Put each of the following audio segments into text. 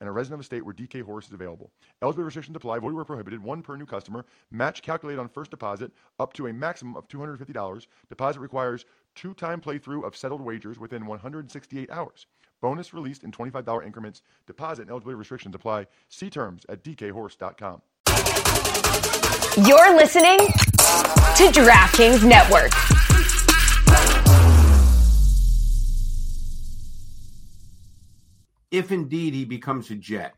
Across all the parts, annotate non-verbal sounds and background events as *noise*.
and a resident of a state where DK Horse is available. Eligibility restrictions apply. Void where prohibited. One per new customer. Match calculated on first deposit up to a maximum of $250. Deposit requires two-time playthrough of settled wagers within 168 hours. Bonus released in $25 increments. Deposit and eligibility restrictions apply. See terms at dkhorse.com. You're listening to DraftKings Network. If indeed he becomes a Jet,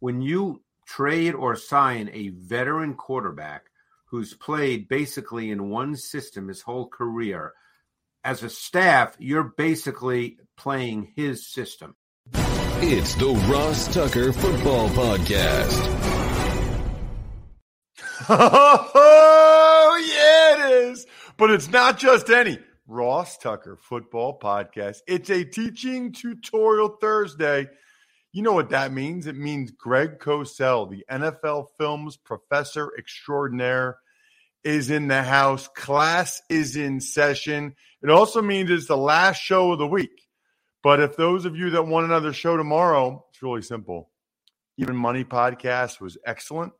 when you trade or sign a veteran quarterback who's played basically in one system his whole career, as a staff, you're basically playing his system. It's the Ross Tucker Football Podcast. *laughs* Oh, yeah, it is. But it's not just any Ross Tucker Football Podcast. It's a teaching tutorial Thursday. You know what that means? It means Greg Cosell, the NFL Films professor extraordinaire, is in the house. Class is in session. It also means it's the last show of the week. But if those of you that want another show tomorrow, it's really simple. Even Money Podcast was excellent,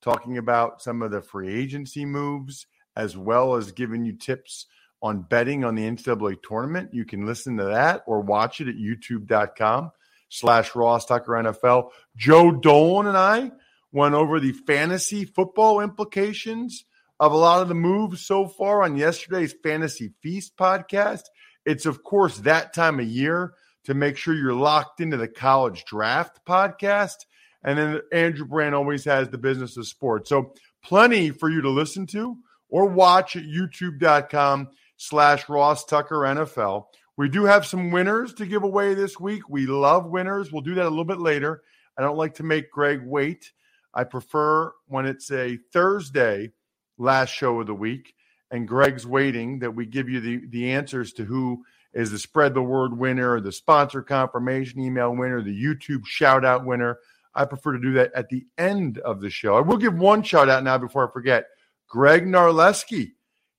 talking about some of the free agency moves, as well as giving you tips on betting on the NCAA tournament. You can listen to that or watch it at youtube.com slash Ross Tucker NFL. Joe Dolan and I went over the fantasy football implications of a lot of the moves so far on yesterday's Fantasy Feast podcast. It's, of course, that time of year to make sure you're locked into the college draft podcast. And then Andrew Brandt always has the business of sports. So plenty for you to listen to or watch at youtube.com slash Ross Tucker NFL. We do have some winners to give away this week. We love winners. We'll do that a little bit later. I don't like to make Greg wait. I prefer when it's a Thursday last show of the week and Greg's waiting that we give you the, the answers to who is the spread the word winner, the sponsor confirmation email winner, the YouTube shout out winner. I prefer to do that at the end of the show. I will give one shout out now before I forget. Greg Narleski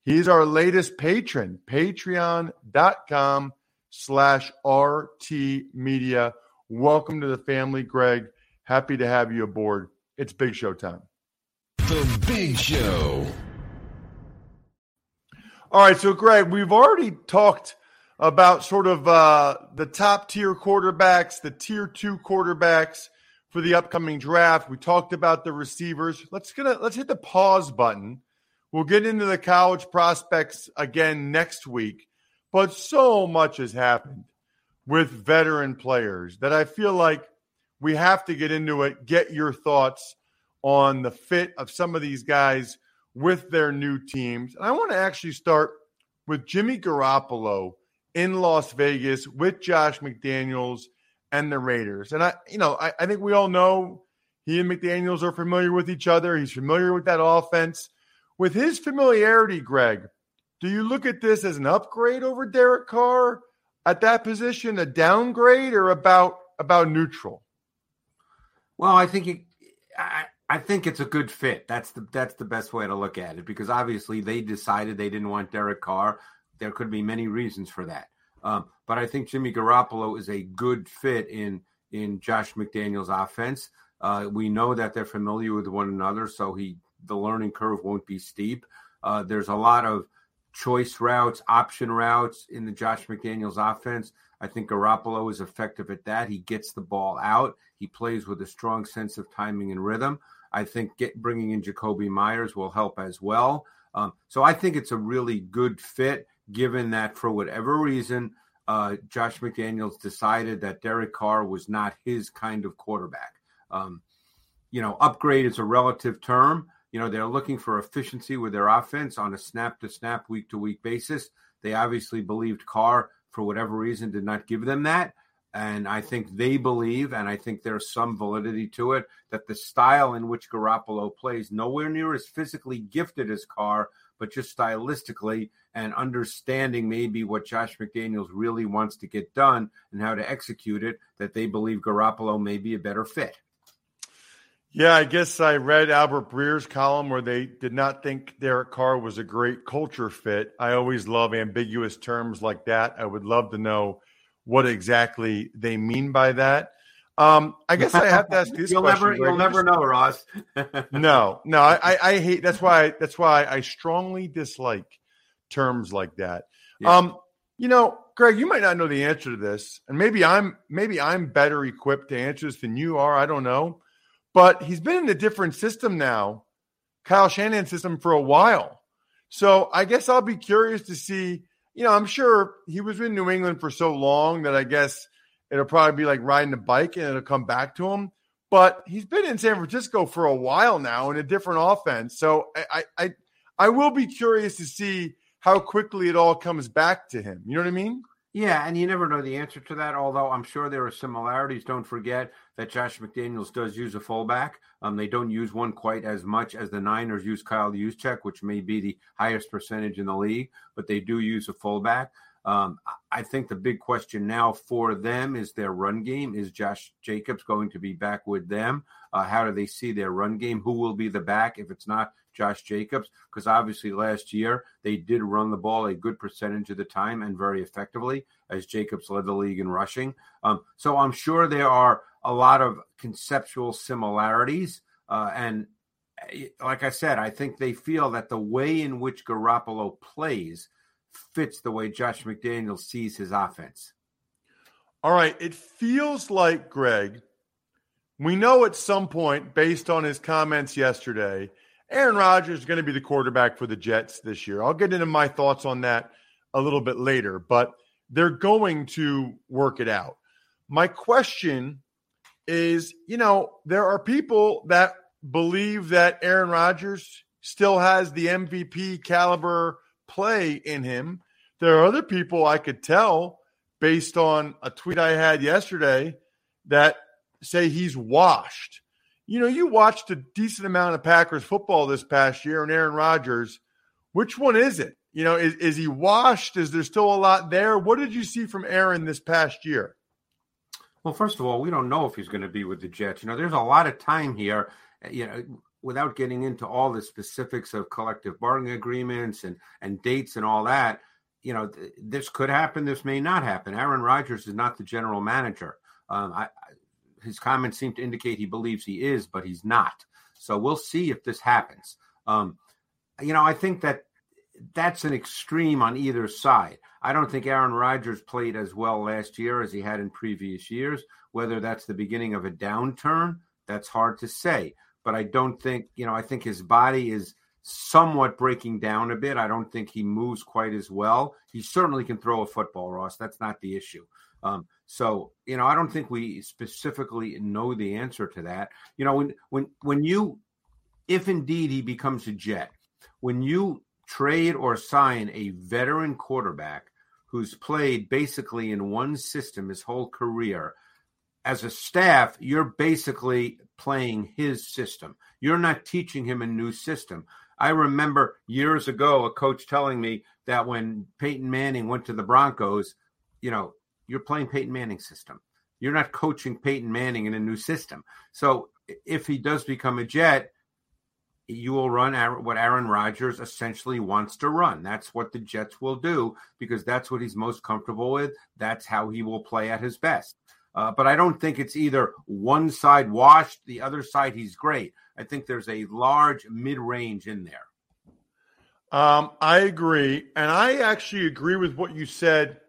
He's our latest patron, patreon.com slash RT Media. Welcome to the family, Greg. Happy to have you aboard. It's Big Show time. The Big Show. All right, so Greg, we've already talked about sort of uh, the top tier quarterbacks, the tier two quarterbacks for the upcoming draft. We talked about the receivers. Let's gonna let's hit the pause button We'll get into the college prospects again next week, but so much has happened with veteran players that I feel like we have to get into it. Get your thoughts on the fit of some of these guys with their new teams. And I want to actually start with Jimmy Garoppolo in Las Vegas with Josh McDaniels and the Raiders. And I, you know, I, I think we all know he and McDaniels are familiar with each other. He's familiar with that offense. With his familiarity, Greg, do you look at this as an upgrade over Derek Carr at that position, a downgrade, or about about neutral? Well, I think it, I, I think it's a good fit. That's the that's the best way to look at it because obviously they decided they didn't want Derek Carr. There could be many reasons for that, um, but I think Jimmy Garoppolo is a good fit in in Josh McDaniel's offense. Uh, we know that they're familiar with one another, so he the learning curve won't be steep. Uh, there's a lot of choice routes, option routes in the Josh McDaniels offense. I think Garoppolo is effective at that. He gets the ball out. He plays with a strong sense of timing and rhythm. I think get, bringing in Jakobi Meyers will help as well. Um, so I think it's a really good fit, given that for whatever reason, uh, Josh McDaniels decided that Derek Carr was not his kind of quarterback. Um, you know, upgrade is a relative term. You know, they're looking for efficiency with their offense on a snap to snap, week to week basis. They obviously believed Carr, for whatever reason, did not give them that. And I think they believe, and I think there's some validity to it, that the style in which Garoppolo plays, nowhere near as physically gifted as Carr, but just stylistically and understanding maybe what Josh McDaniels really wants to get done and how to execute it, that they believe Garoppolo may be a better fit. Yeah, I guess I read Albert Breer's column where they did not think Derek Carr was a great culture fit. I always love ambiguous terms like that. I would love to know what exactly they mean by that. Um, I guess I have to ask this you'll question. Never, you'll never know, Ross. *laughs* no, no, I, I hate. That's why. That's why I strongly dislike terms like that. Yeah. Um, you know, Greg, you might not know the answer to this, and maybe I'm maybe I'm better equipped to answer this than you are. I don't know. But he's been in a different system now, Kyle Shanahan system for a while. So I guess I'll be curious to see. You know, I'm sure he was in New England for so long that I guess it'll probably be like riding a bike and it'll come back to him. But he's been in San Francisco for a while now in a different offense. So I I I will be curious to see how quickly it all comes back to him. You know what I mean? Yeah, and you never know the answer to that, although I'm sure there are similarities. Don't forget that Josh McDaniels does use a fullback. Um, they don't use one quite as much as the Niners use Kyle Juszczyk, which may be the highest percentage in the league, but they do use a fullback. Um, I think the big question now for them is their run game. Is Josh Jacobs going to be back with them? Uh, how do they see their run game? Who will be the back if it's not Josh Jacobs? Because obviously last year they did run the ball a good percentage of the time and very effectively, as Jacobs led the league in rushing. Um, so I'm sure there are a lot of conceptual similarities. Uh, and eh, like I said, I think they feel that the way in which Garoppolo plays fits the way Josh McDaniel sees his offense. All right. It feels like, Greg, we know at some point, based on his comments yesterday, Aaron Rodgers is going to be the quarterback for the Jets this year. I'll get into my thoughts on that a little bit later, but they're going to work it out. My question is you know, there are people that believe that Aaron Rodgers still has the MVP caliber play in him. There are other people I could tell based on a tweet I had yesterday that say he's washed. You know, you watched a decent amount of Packers football this past year and Aaron Rodgers. Which one is it? You know, is, is he washed? Is there still a lot there? What did you see from Aaron this past year? Well, first of all, we don't know if he's going to be with the Jets. You know, there's a lot of time here. You know, without getting into all the specifics of collective bargaining agreements and and dates and all that, you know, th- this could happen. This may not happen. Aaron Rodgers is not the general manager. Um, I, I, his comments seem to indicate he believes he is, but he's not. So we'll see if this happens. Um, you know, I think that that's an extreme on either side. I don't think Aaron Rodgers played as well last year as he had in previous years. Whether that's the beginning of a downturn, that's hard to say but I don't think, you know, I think his body is somewhat breaking down a bit. I don't think he moves quite as well. He certainly can throw a football, Ross. That's not the issue. Um, so, you know, I don't think we specifically know the answer to that. You know, when when when you if indeed he becomes a jet, when you trade or sign a veteran quarterback who's played basically in one system his whole career as a staff, you're basically playing his system. You're not teaching him a new system. I remember years ago a coach telling me that when Peyton Manning went to the Broncos, you know, you're playing Peyton Manning's system. You're not coaching Peyton Manning in a new system. So if he does become a Jet, you will run what Aaron Rodgers essentially wants to run. That's what the Jets will do because that's what he's most comfortable with. That's how he will play at his best. Uh, but I don't think it's either one side washed, the other side he's great. I think there's a large mid range in there. Um, I agree. And I actually agree with what you said.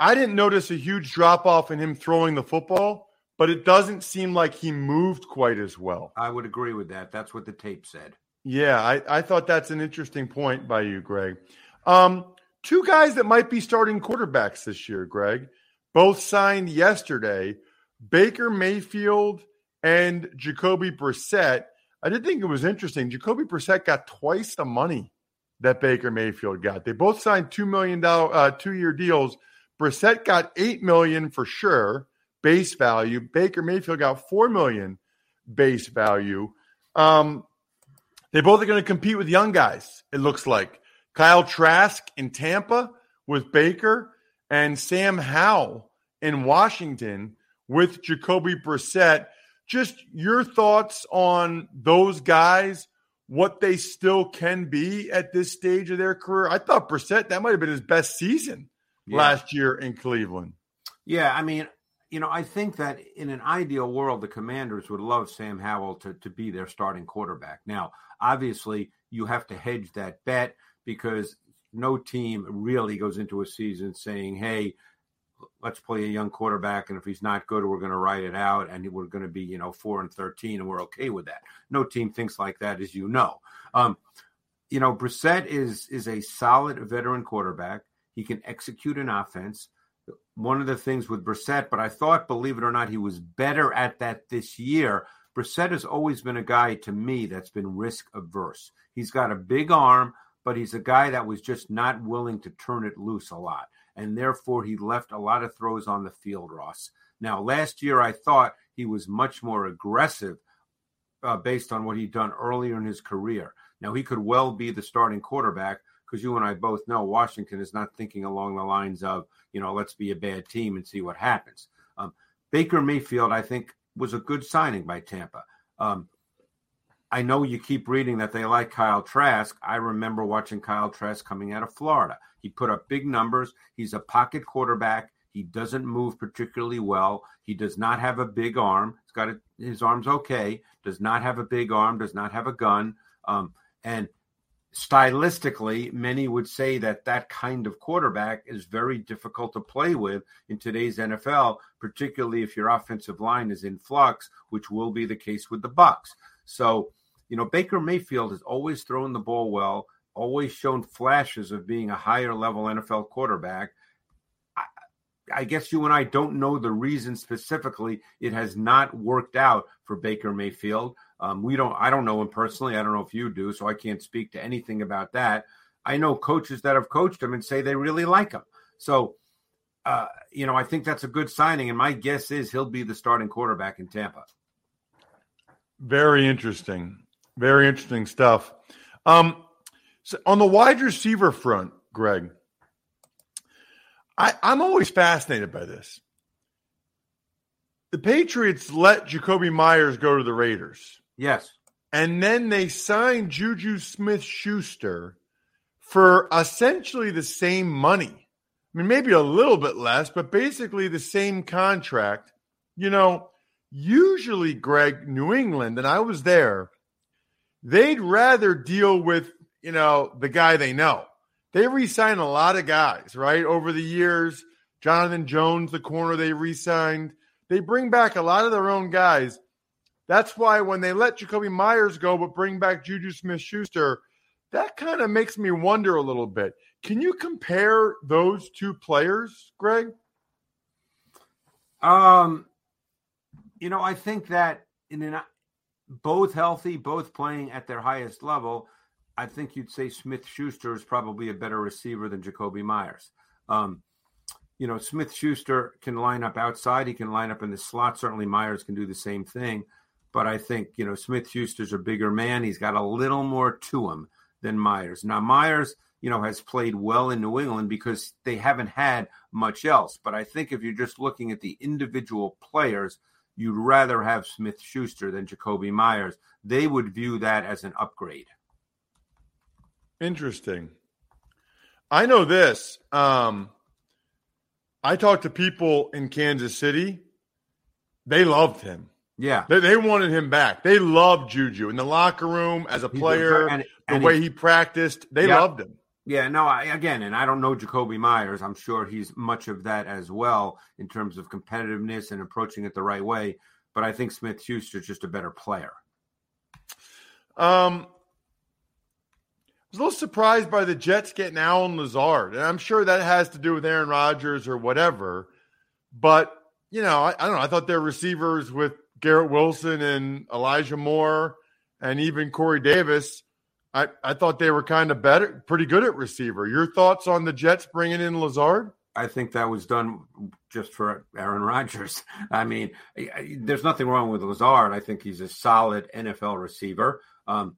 I didn't notice a huge drop off in him throwing the football, but it doesn't seem like he moved quite as well. I would agree with that. That's what the tape said. Yeah, I, I thought that's an interesting point by you, Greg. Um, two guys that might be starting quarterbacks this year, Greg, both signed yesterday Baker Mayfield and Jacoby Brissett. I did think it was interesting. Jacoby Brissett got twice the money that Baker Mayfield got. They both signed two million dollar uh, two year deals. Brissett got eight million for sure base value. Baker Mayfield got four million base value. Um, they both are going to compete with young guys. It looks like Kyle Trask in Tampa with Baker and Sam Howell in Washington with Jacoby Brissett. Just your thoughts on those guys, what they still can be at this stage of their career. I thought Brissett, that might have been his best season yeah. last year in Cleveland. Yeah, I mean, you know, I think that in an ideal world, the commanders would love Sam Howell to, to be their starting quarterback. Now, obviously, you have to hedge that bet because no team really goes into a season saying, hey, let's play a young quarterback, and if he's not good, we're going to write it out, and we're going to be, you know, four and thirteen, and we're okay with that. No team thinks like that, as you know. Um, you know, Brissett is is a solid veteran quarterback. He can execute an offense. One of the things with Brissett, but I thought, believe it or not, he was better at that this year. Brissett has always been a guy to me that's been risk averse. He's got a big arm, but he's a guy that was just not willing to turn it loose a lot and therefore he left a lot of throws on the field, Ross. Now, last year I thought he was much more aggressive uh, based on what he'd done earlier in his career. Now, he could well be the starting quarterback because you and I both know Washington is not thinking along the lines of, you know, let's be a bad team and see what happens. Um, Baker Mayfield, I think, was a good signing by Tampa. Um, I know you keep reading that they like Kyle Trask. I remember watching Kyle Trask coming out of Florida. He put up big numbers. He's a pocket quarterback. He doesn't move particularly well. He does not have a big arm. He's got a, his arm's okay. Does not have a big arm. Does not have a gun. Um, and stylistically, many would say that that kind of quarterback is very difficult to play with in today's NFL, particularly if your offensive line is in flux, which will be the case with the Bucs. So you know, Baker Mayfield has always thrown the ball well, always shown flashes of being a higher level NFL quarterback. I, guess you and I don't know the reason specifically it has not worked out for Baker Mayfield. Um, we don't. I don't know him personally. I don't know if you do, so I can't speak to anything about that. I know coaches that have coached him and say they really like him. So, uh, you know, I think that's a good signing, and my guess is he'll be the starting quarterback in Tampa. Very interesting. Very interesting stuff. Um, so on the wide receiver front, Greg, I, I'm always fascinated by this. The Patriots let Jakobi Meyers go to the Raiders. Yes. And then they signed Juju Smith Schuster for essentially the same money. I mean, maybe a little bit less, but basically the same contract. You know, usually, Greg, New England, and I was there, they'd rather deal with, you know, the guy they know. They re-signed a lot of guys, right? Over the years, Jonathan Jones, the corner they re-signed. They bring back a lot of their own guys. That's why when they let Jakobi Meyers go, but bring back Juju Smith Schuster, that kind of makes me wonder a little bit. Can you compare those two players, Greg? Um, you know, I think that in an both healthy, both playing at their highest level, I think you'd say Smith Schuster is probably a better receiver than Jakobi Meyers. Um, you know, Smith Schuster can line up outside, he can line up in the slot. Certainly, Meyers can do the same thing. But I think, you know, Smith Schuster's a bigger man. He's got a little more to him than Meyers. Now, Meyers, you know, has played well in New England because they haven't had much else. But I think if you're just looking at the individual players, you'd rather have Smith Schuster than Jakobi Meyers. They would view that as an upgrade. Interesting. I know this. Um, I talked to people in Kansas City. They loved him. Yeah. They, they wanted him back. They loved Juju in the locker room as a player, and, and the way he, he practiced. They yeah. loved him. Yeah, no, I, again, and I don't know Jakobi Meyers. I'm sure he's much of that as well in terms of competitiveness and approaching it the right way. But I think Smith Schuster's just a better player. Um, was a little surprised by the Jets getting Allen Lazard. And I'm sure that has to do with Aaron Rodgers or whatever. But, you know, I, I don't know. I thought their receivers with Garrett Wilson and Elijah Moore and even Corey Davis, I, I thought they were kind of better, pretty good at receiver. Your thoughts on the Jets bringing in Lazard? I think that was done just for Aaron Rodgers. *laughs* I mean, there's nothing wrong with Lazard. I think he's a solid NFL receiver. Um,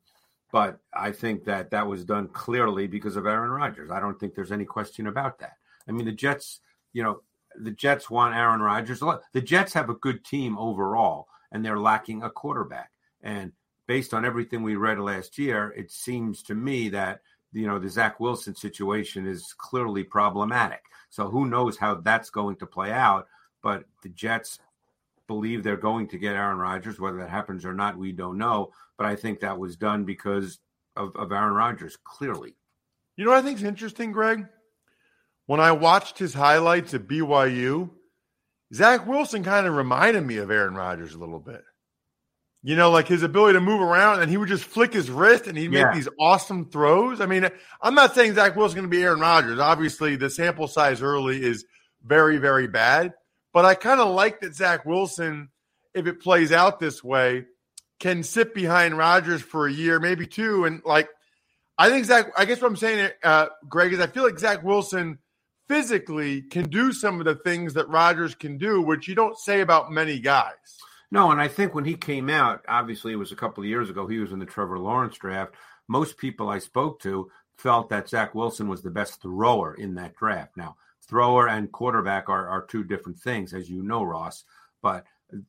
but I think that that was done clearly because of Aaron Rodgers. I don't think there's any question about that. I mean, the Jets, you know, the Jets want Aaron Rodgers. The Jets have a good team overall, and they're lacking a quarterback. And based on everything we read last year, it seems to me that you know the Zach Wilson situation is clearly problematic. So who knows how that's going to play out? But the Jets believe they're going to get Aaron Rodgers. Whether that happens or not, we don't know. But I think that was done because of, of Aaron Rodgers, clearly. You know what I think is interesting, Greg? When I watched his highlights at BYU, Zach Wilson kind of reminded me of Aaron Rodgers a little bit. You know, like his ability to move around and he would just flick his wrist and he'd make these awesome throws. I mean, I'm not saying Zach Wilson's going to be Aaron Rodgers. Obviously, the sample size early is very, very bad. But I kind of like that Zach Wilson, if it plays out this way, can sit behind Rodgers for a year, maybe two. And like, I think Zach, I guess what I'm saying, uh, Greg, is I feel like Zach Wilson physically can do some of the things that Rodgers can do, which you don't say about many guys. No, and I think when he came out, obviously it was a couple of years ago, he was in the Trevor Lawrence draft. Most people I spoke to felt that Zach Wilson was the best thrower in that draft. Now, thrower and quarterback are, are two different things, as you know, Ross, but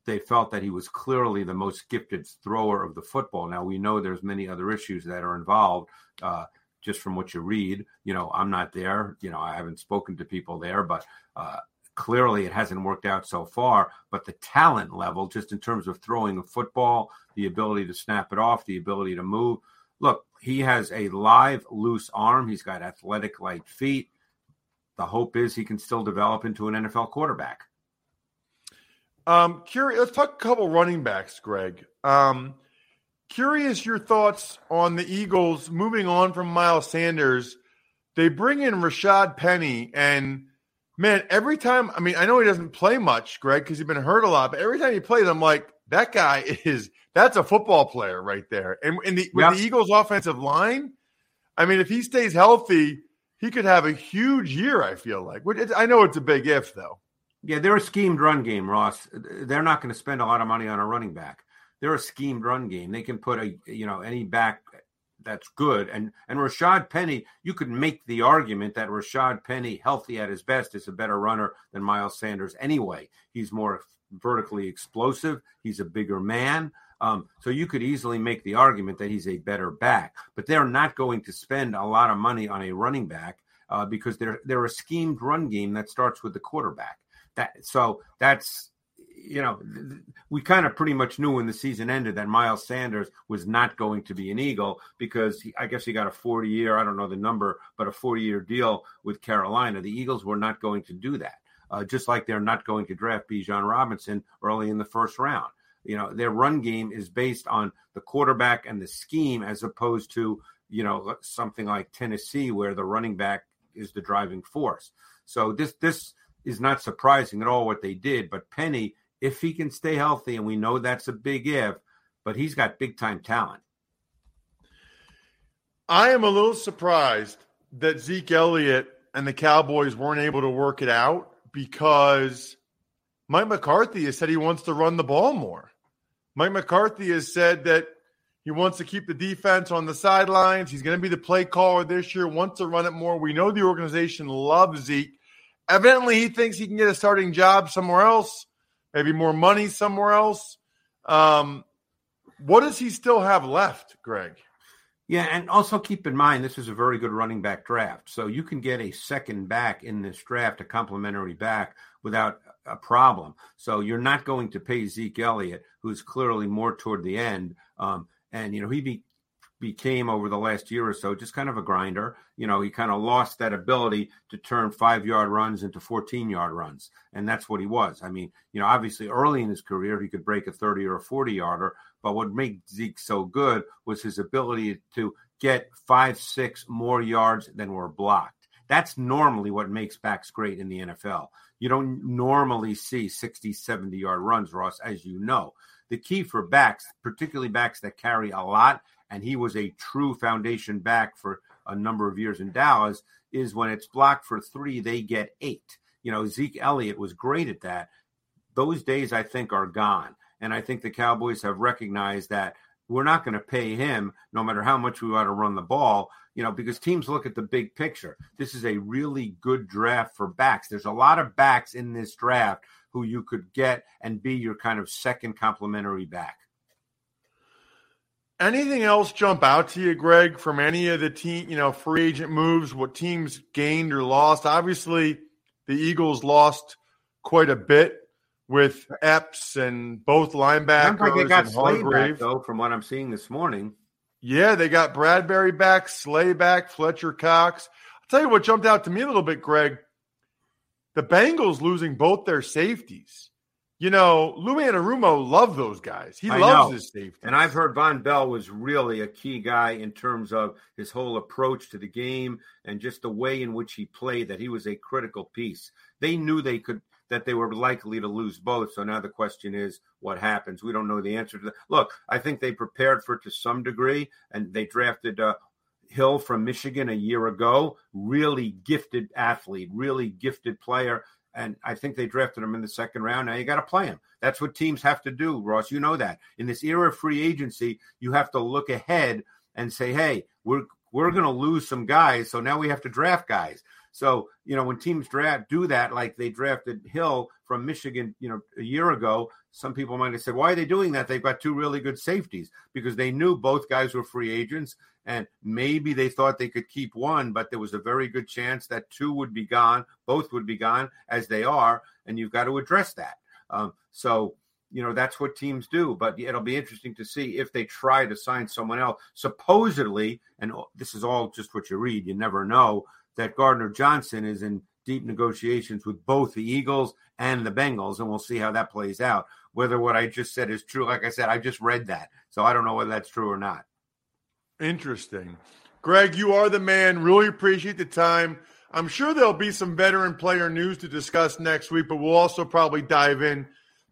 they felt that he was clearly the most gifted thrower of the football. Now, we know there's many other issues that are involved. Uh, just from what you read, you know, I'm not there. You know, I haven't spoken to people there, but uh, Clearly, it hasn't worked out so far, but the talent level, just in terms of throwing a football, the ability to snap it off, the ability to move. Look, he has a live, loose arm. He's got athletic, light feet. The hope is he can still develop into an NFL quarterback. Um, curious. Let's talk a couple running backs, Greg. Um, curious your thoughts on the Eagles moving on from Miles Sanders. They bring in Rashaad Penny, and Man, every time, I mean, I know he doesn't play much, Greg, because he's been hurt a lot, but every time he plays, I'm like, that guy *laughs* is that's a football player right there. And in the with the Eagles offensive line, I mean, if he stays healthy, he could have a huge year, I feel like. I know it's a big if though. Yeah, they're a schemed run game, Ross. They're not going to spend a lot of money on a running back. They're a schemed run game. They can put a you know any back that's good. And and Rashaad Penny, you could make the argument that Rashaad Penny, healthy at his best, is a better runner than Miles Sanders anyway. He's more vertically explosive. He's a bigger man. Um, so you could easily make the argument that he's a better back. But they're not going to spend a lot of money on a running back uh, because they're they're a schemed run game that starts with the quarterback. That so that's you know, we kind of pretty much knew when the season ended that Miles Sanders was not going to be an Eagle because he, I guess he got a 40 year, I don't know the number, but a 40 year deal with Carolina. The Eagles were not going to do that, uh, just like they're not going to draft Bijan Robinson early in the first round. You know, their run game is based on the quarterback and the scheme as opposed to, you know, something like Tennessee where the running back is the driving force. So this, this, is not surprising at all what they did, but Penny if he can stay healthy, and we know that's a big if, but he's got big time talent. I am a little surprised that Zeke Elliott and the Cowboys weren't able to work it out because Mike McCarthy has said he wants to run the ball more. Mike McCarthy has said that he wants to keep the defense on the sidelines. He's going to be the play caller this year, wants to run it more. We know the organization loves Zeke. Evidently, he thinks he can get a starting job somewhere else maybe more money somewhere else. Um, what does he still have left, Greg? Yeah, and also keep in mind this is a very good running back draft. So you can get a second back in this draft, a complimentary back, without a problem. So you're not going to pay Zeke Elliott, who's clearly more toward the end. Um, and you know he be, became over the last year or so just kind of a grinder. You know, he kind of lost that ability to turn five yard runs into 14 yard runs. And that's what he was. I mean, you know, obviously early in his career, he could break a 30 or a 40 yarder. But what made Zeke so good was his ability to get five, six more yards than were blocked. That's normally what makes backs great in the NFL. You don't normally see 60, 70 yard runs, Ross, as you know. The key for backs, particularly backs that carry a lot, and he was a true foundation back for a number of years in Dallas, is when it's blocked for three, they get eight. You know, Zeke Elliott was great at that. Those days, I think, are gone. And I think the Cowboys have recognized that we're not going to pay him no matter how much we want to run the ball, you know, because teams look at the big picture. This is a really good draft for backs. There's a lot of backs in this draft who you could get and be your kind of second complementary back. Anything else jump out to you, Greg, from any of the team, you know, free agent moves, what teams gained or lost? Obviously, the Eagles lost quite a bit with Epps and both linebackers. Like they got back, though, from what I'm seeing this morning. Yeah, they got Bradberry back, Slay back, Fletcher Cox. I'll tell you what jumped out to me a little bit, Greg. The Bengals losing both their safeties. You know, Lou Anarumo loved those guys. He I loves know. his safety. And I've heard Vonn Bell was really a key guy in terms of his whole approach to the game and just the way in which he played, that he was a critical piece. They knew they could that they were likely to lose both. So now the question is what happens? We don't know the answer to that. Look, I think they prepared for it to some degree and they drafted uh, Hill from Michigan a year ago, really gifted athlete, really gifted player and I think they drafted him in the second round. Now you got to play him. That's what teams have to do, Ross. You know that. In this era of free agency, you have to look ahead and say, "Hey, we're we're going to lose some guys, so now we have to draft guys." So you know when teams draft do that, like they drafted Hill from Michigan, you know, a year ago. Some people might have said, "Why are they doing that?" They've got two really good safeties because they knew both guys were free agents, and maybe they thought they could keep one, but there was a very good chance that two would be gone, both would be gone, as they are, and you've got to address that. Um, so you know that's what teams do but it'll be interesting to see if they try to sign someone else supposedly and this is all just what you read you never know that Gardner Johnson is in deep negotiations with both the Eagles and the Bengals, and we'll see how that plays out. Whether what I just said is true, like I said, I just read that, so I don't know whether that's true or not. Interesting. Greg, you are the man. Really appreciate the time. I'm sure there'll be some veteran player news to discuss next week, but we'll also probably dive in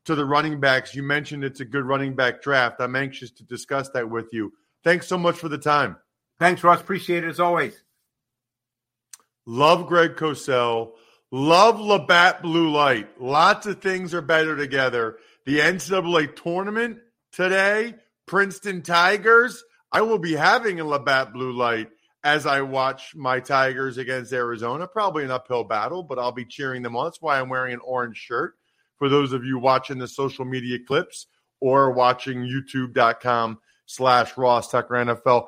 to the running backs. You mentioned it's a good running back draft. I'm anxious to discuss that with you. Thanks so much for the time. Thanks, Ross. Appreciate it as always. Love Greg Cosell. Love Labatt Blue Light. Lots of things are better together. The NCAA tournament today, Princeton Tigers. I will be having a Labatt Blue Light as I watch my Tigers against Arizona. Probably an uphill battle, but I'll be cheering them on. That's why I'm wearing an orange shirt. For those of you watching the social media clips or watching youtube.com slash Ross Tucker NFL.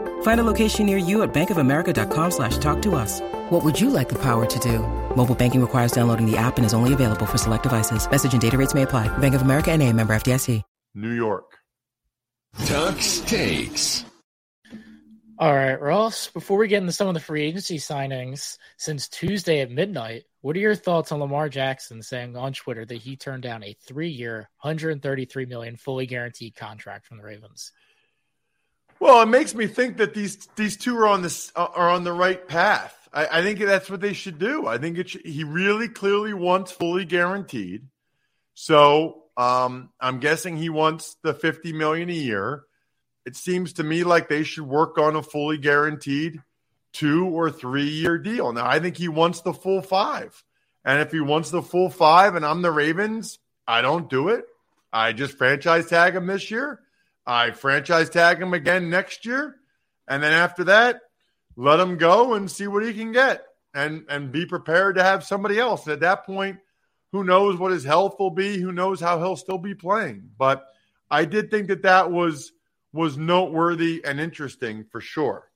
Find a location near you at bankofamerica.com slash talk to us. What would you like the power to do? Mobile banking requires downloading the app and is only available for select devices. Message and data rates may apply. Bank of America and a member FDIC. New York. Tux takes. All right, Ross, before we get into some of the free agency signings since Tuesday at midnight, what are your thoughts on Lamar Jackson saying on Twitter that he turned down a three-year, $133 million fully guaranteed contract from the Ravens? Well, it makes me think that these these two are on this are on the right path. I, I think that's what they should do. I think it should, he really clearly wants fully guaranteed. So um, I'm guessing he wants the 50 million a year. It seems to me like they should work on a fully guaranteed two or three year deal. Now I think he wants the full five. And if he wants the full five and I'm the Ravens, I don't do it. I just franchise tag him this year I franchise tag him again next year, and then after that, let him go and see what he can get, and and be prepared to have somebody else. At that point, who knows what his health will be? Who knows how he'll still be playing? But I did think that that was was noteworthy and interesting for sure.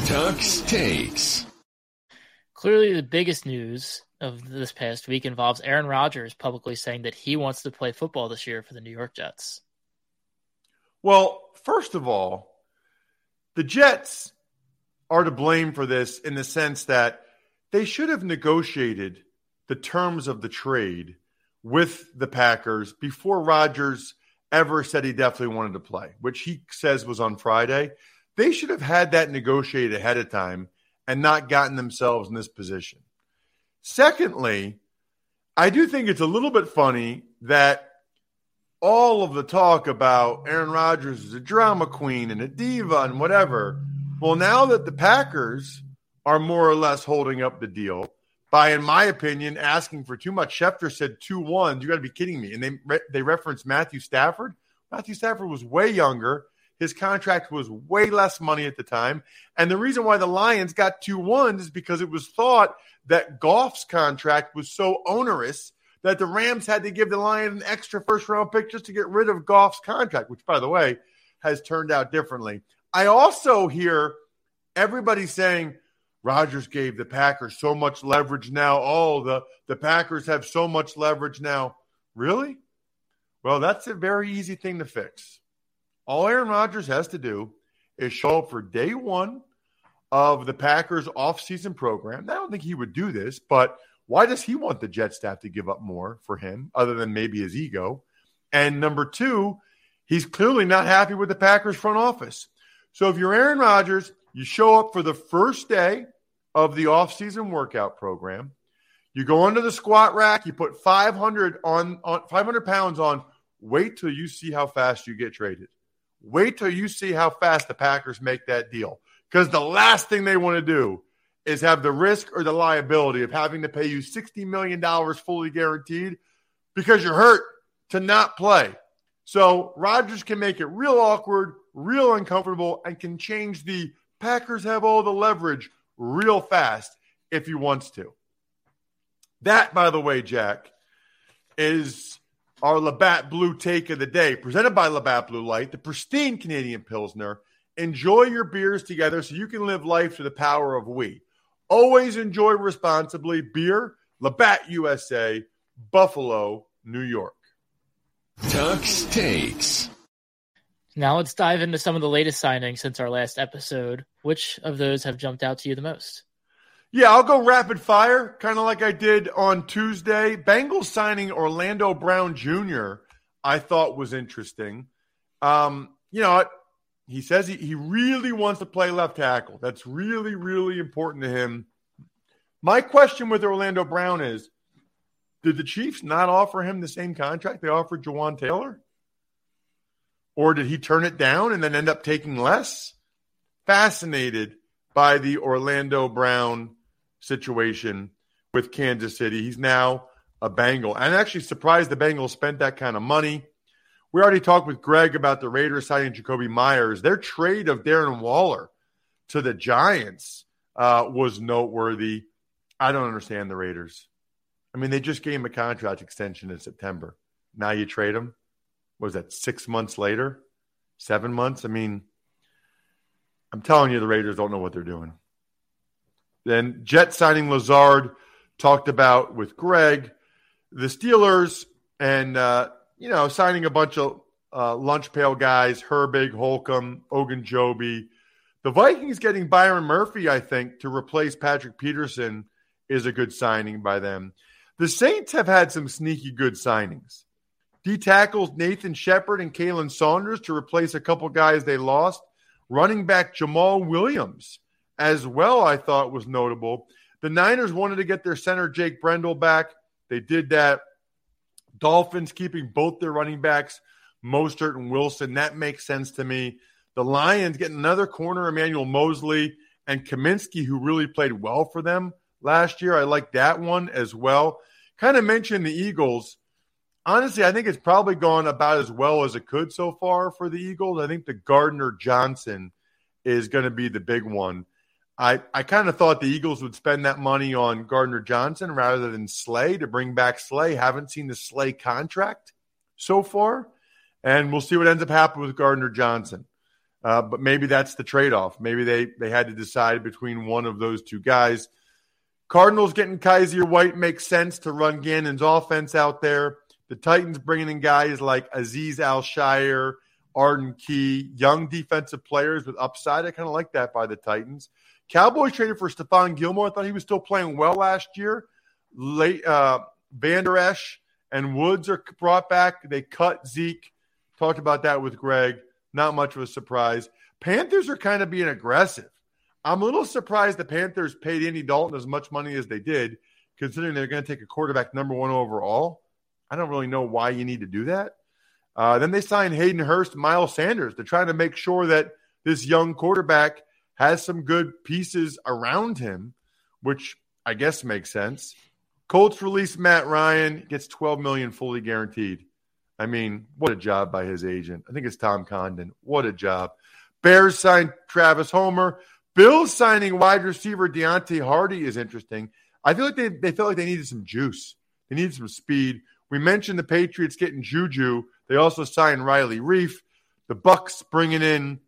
Tux takes. Clearly, the biggest news of this past week involves Aaron Rodgers publicly saying that he wants to play football this year for the New York Jets. Well, first of all, the Jets are to blame for this in the sense that they should have negotiated the terms of the trade with the Packers before Rodgers ever said he definitely wanted to play, which he says was on Friday. They should have had that negotiated ahead of time and not gotten themselves in this position. Secondly, I do think it's a little bit funny that all of the talk about Aaron Rodgers as a drama queen and a diva and whatever. Well, now that the Packers are more or less holding up the deal by, in my opinion, asking for too much. Schefter said two ones. You got to be kidding me. And they they referenced Matthew Stafford. Matthew Stafford was way younger. His contract was way less money at the time. And the reason why the Lions got two ones is because it was thought that Goff's contract was so onerous that the Rams had to give the Lions an extra first round pick just to get rid of Goff's contract, which, by the way, has turned out differently. I also hear everybody saying Rodgers gave the Packers so much leverage now. Oh, the, the Packers have so much leverage now. Really? Well, that's a very easy thing to fix. All Aaron Rodgers has to do is show up for day one of the Packers offseason program. I don't think he would do this, but why does he want the Jet staff to give up more for him other than maybe his ego? And number two, he's clearly not happy with the Packers front office. So if you're Aaron Rodgers, you show up for the first day of the offseason workout program. You go under the squat rack, you put 500 on, on 500 pounds on. Wait till you see how fast you get traded. Wait till you see how fast the Packers make that deal. Because the last thing they want to do is have the risk or the liability of having to pay you $60 million fully guaranteed because you're hurt to not play. So Rodgers can make it real awkward, real uncomfortable, and can change the Packers have all the leverage real fast if he wants to. That, by the way, Jack, is our Labatt Blue take of the day, presented by Labatt Blue Light, the pristine Canadian Pilsner. Enjoy your beers together so you can live life to the power of we. Always enjoy responsibly. Beer, Labatt USA, Buffalo, New York. Tux takes. Now let's dive into some of the latest signings since our last episode. Which of those have jumped out to you the most? Yeah, I'll go rapid fire, kind of like I did on Tuesday. Bengals signing Orlando Brown Jr., I thought was interesting. Um, you know, he says he, he really wants to play left tackle. That's really, really important to him. My question with Orlando Brown is did the Chiefs not offer him the same contract they offered Jawaan Taylor? Or did he turn it down and then end up taking less? Fascinated by the Orlando Brown situation with Kansas City. He's now a Bengal. And actually surprised the Bengals spent that kind of money. We already talked with Greg about the Raiders signing Jakobi Meyers. Their trade of Darren Waller to the Giants uh, was noteworthy. I don't understand the Raiders. I mean, they just gave him a contract extension in September. Now you trade him. Was that six months later? Seven months? I mean, I'm telling you, the Raiders don't know what they're doing. Then Jet signing Lazard talked about with Greg, the Steelers, and uh, you know signing a bunch of uh, lunch pail guys: Herbig, Holcomb, Ogunjobi. The Vikings getting Byron Murphy, I think, to replace Patrick Peterson is a good signing by them. The Saints have had some sneaky good signings. D tackles Nathan Shepherd and Khalen Saunders to replace a couple guys they lost. Running back Jamaal Williams as well, I thought was notable. The Niners wanted to get their center Jake Brendel back. They did that. Dolphins keeping both their running backs, Mostert and Wilson. That makes sense to me. The Lions getting another corner, Emmanuel Moseley and Kaminsky, who really played well for them last year. I like that one as well. Kind of mentioned the Eagles. Honestly, I think it's probably gone about as well as it could so far for the Eagles. I think the Gardner Johnson is going to be the big one. I, I kind of thought the Eagles would spend that money on Gardner Johnson rather than Slay to bring back Slay. Haven't seen the Slay contract so far, and we'll see what ends up happening with Gardner Johnson. Uh, but maybe that's the trade off. Maybe they, they had to decide between one of those two guys. Cardinals getting Kyzir White makes sense to run Gannon's offense out there. The Titans bringing in guys like Aziz Al-Shaair, Arden Key, young defensive players with upside. I kind of like that by the Titans. Cowboys traded for Stephon Gilmore. I thought he was still playing well last year. Late uh, Esch and Woods are brought back. They cut Zeke. Talked about that with Greg. Not much of a surprise. Panthers are kind of being aggressive. I'm a little surprised the Panthers paid Andy Dalton as much money as they did, considering they're going to take a quarterback number one overall. I don't really know why you need to do that. Uh, then they signed Hayden Hurst, Miles Sanders. They're trying to make sure that this young quarterback has some good pieces around him, which I guess makes sense. Colts release Matt Ryan, gets 12 million fully guaranteed. I mean, what a job by his agent. I think it's Tom Condon. What a job. Bears signed Travis Homer. Bills signing wide receiver Deonte Harty is interesting. I feel like they, they felt like they needed some juice. They needed some speed. We mentioned the Patriots getting JuJu. They also signed Riley Reiff. The Bucs bringing in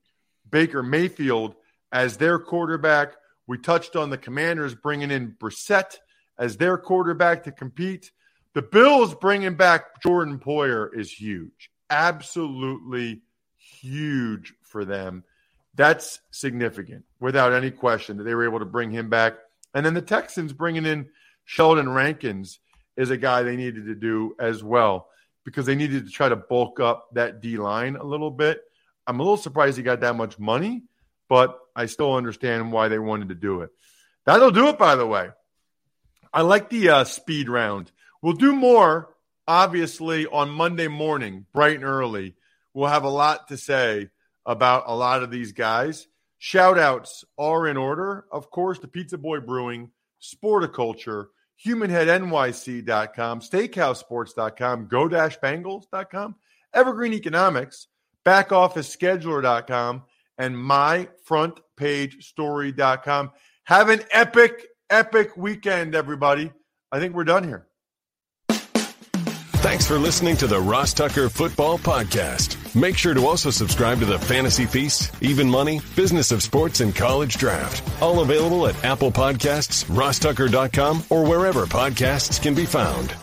Baker Mayfield as their quarterback. We touched on the Commanders bringing in Brissett as their quarterback to compete. The Bills bringing back Jordan Poyer is huge. Absolutely huge for them. That's significant without any question that they were able to bring him back. And then the Texans bringing in Sheldon Rankins is a guy they needed to do as well because they needed to try to bulk up that D line a little bit. I'm a little surprised he got that much money, but I still understand why they wanted to do it. That'll do it, by the way. I like the uh, speed round. We'll do more, obviously, on Monday morning, bright and early. We'll have a lot to say about a lot of these guys. Shout outs are in order. Of course, the Pizza Boy Brewing, Sporticulture, HumanHeadNYC.com, SteakhouseSports.com, Go-Bengals.com, Evergreen Economics, BackOfficeScheduler.com, and MyFrontPageStory.com. Have an epic, epic weekend, everybody. I think we're done here. Thanks for listening to the Ross Tucker Football Podcast. Make sure to also subscribe to the Fantasy Feast, Even Money, Business of Sports, and College Draft. All available at Apple Podcasts, rosstucker.com, or wherever podcasts can be found.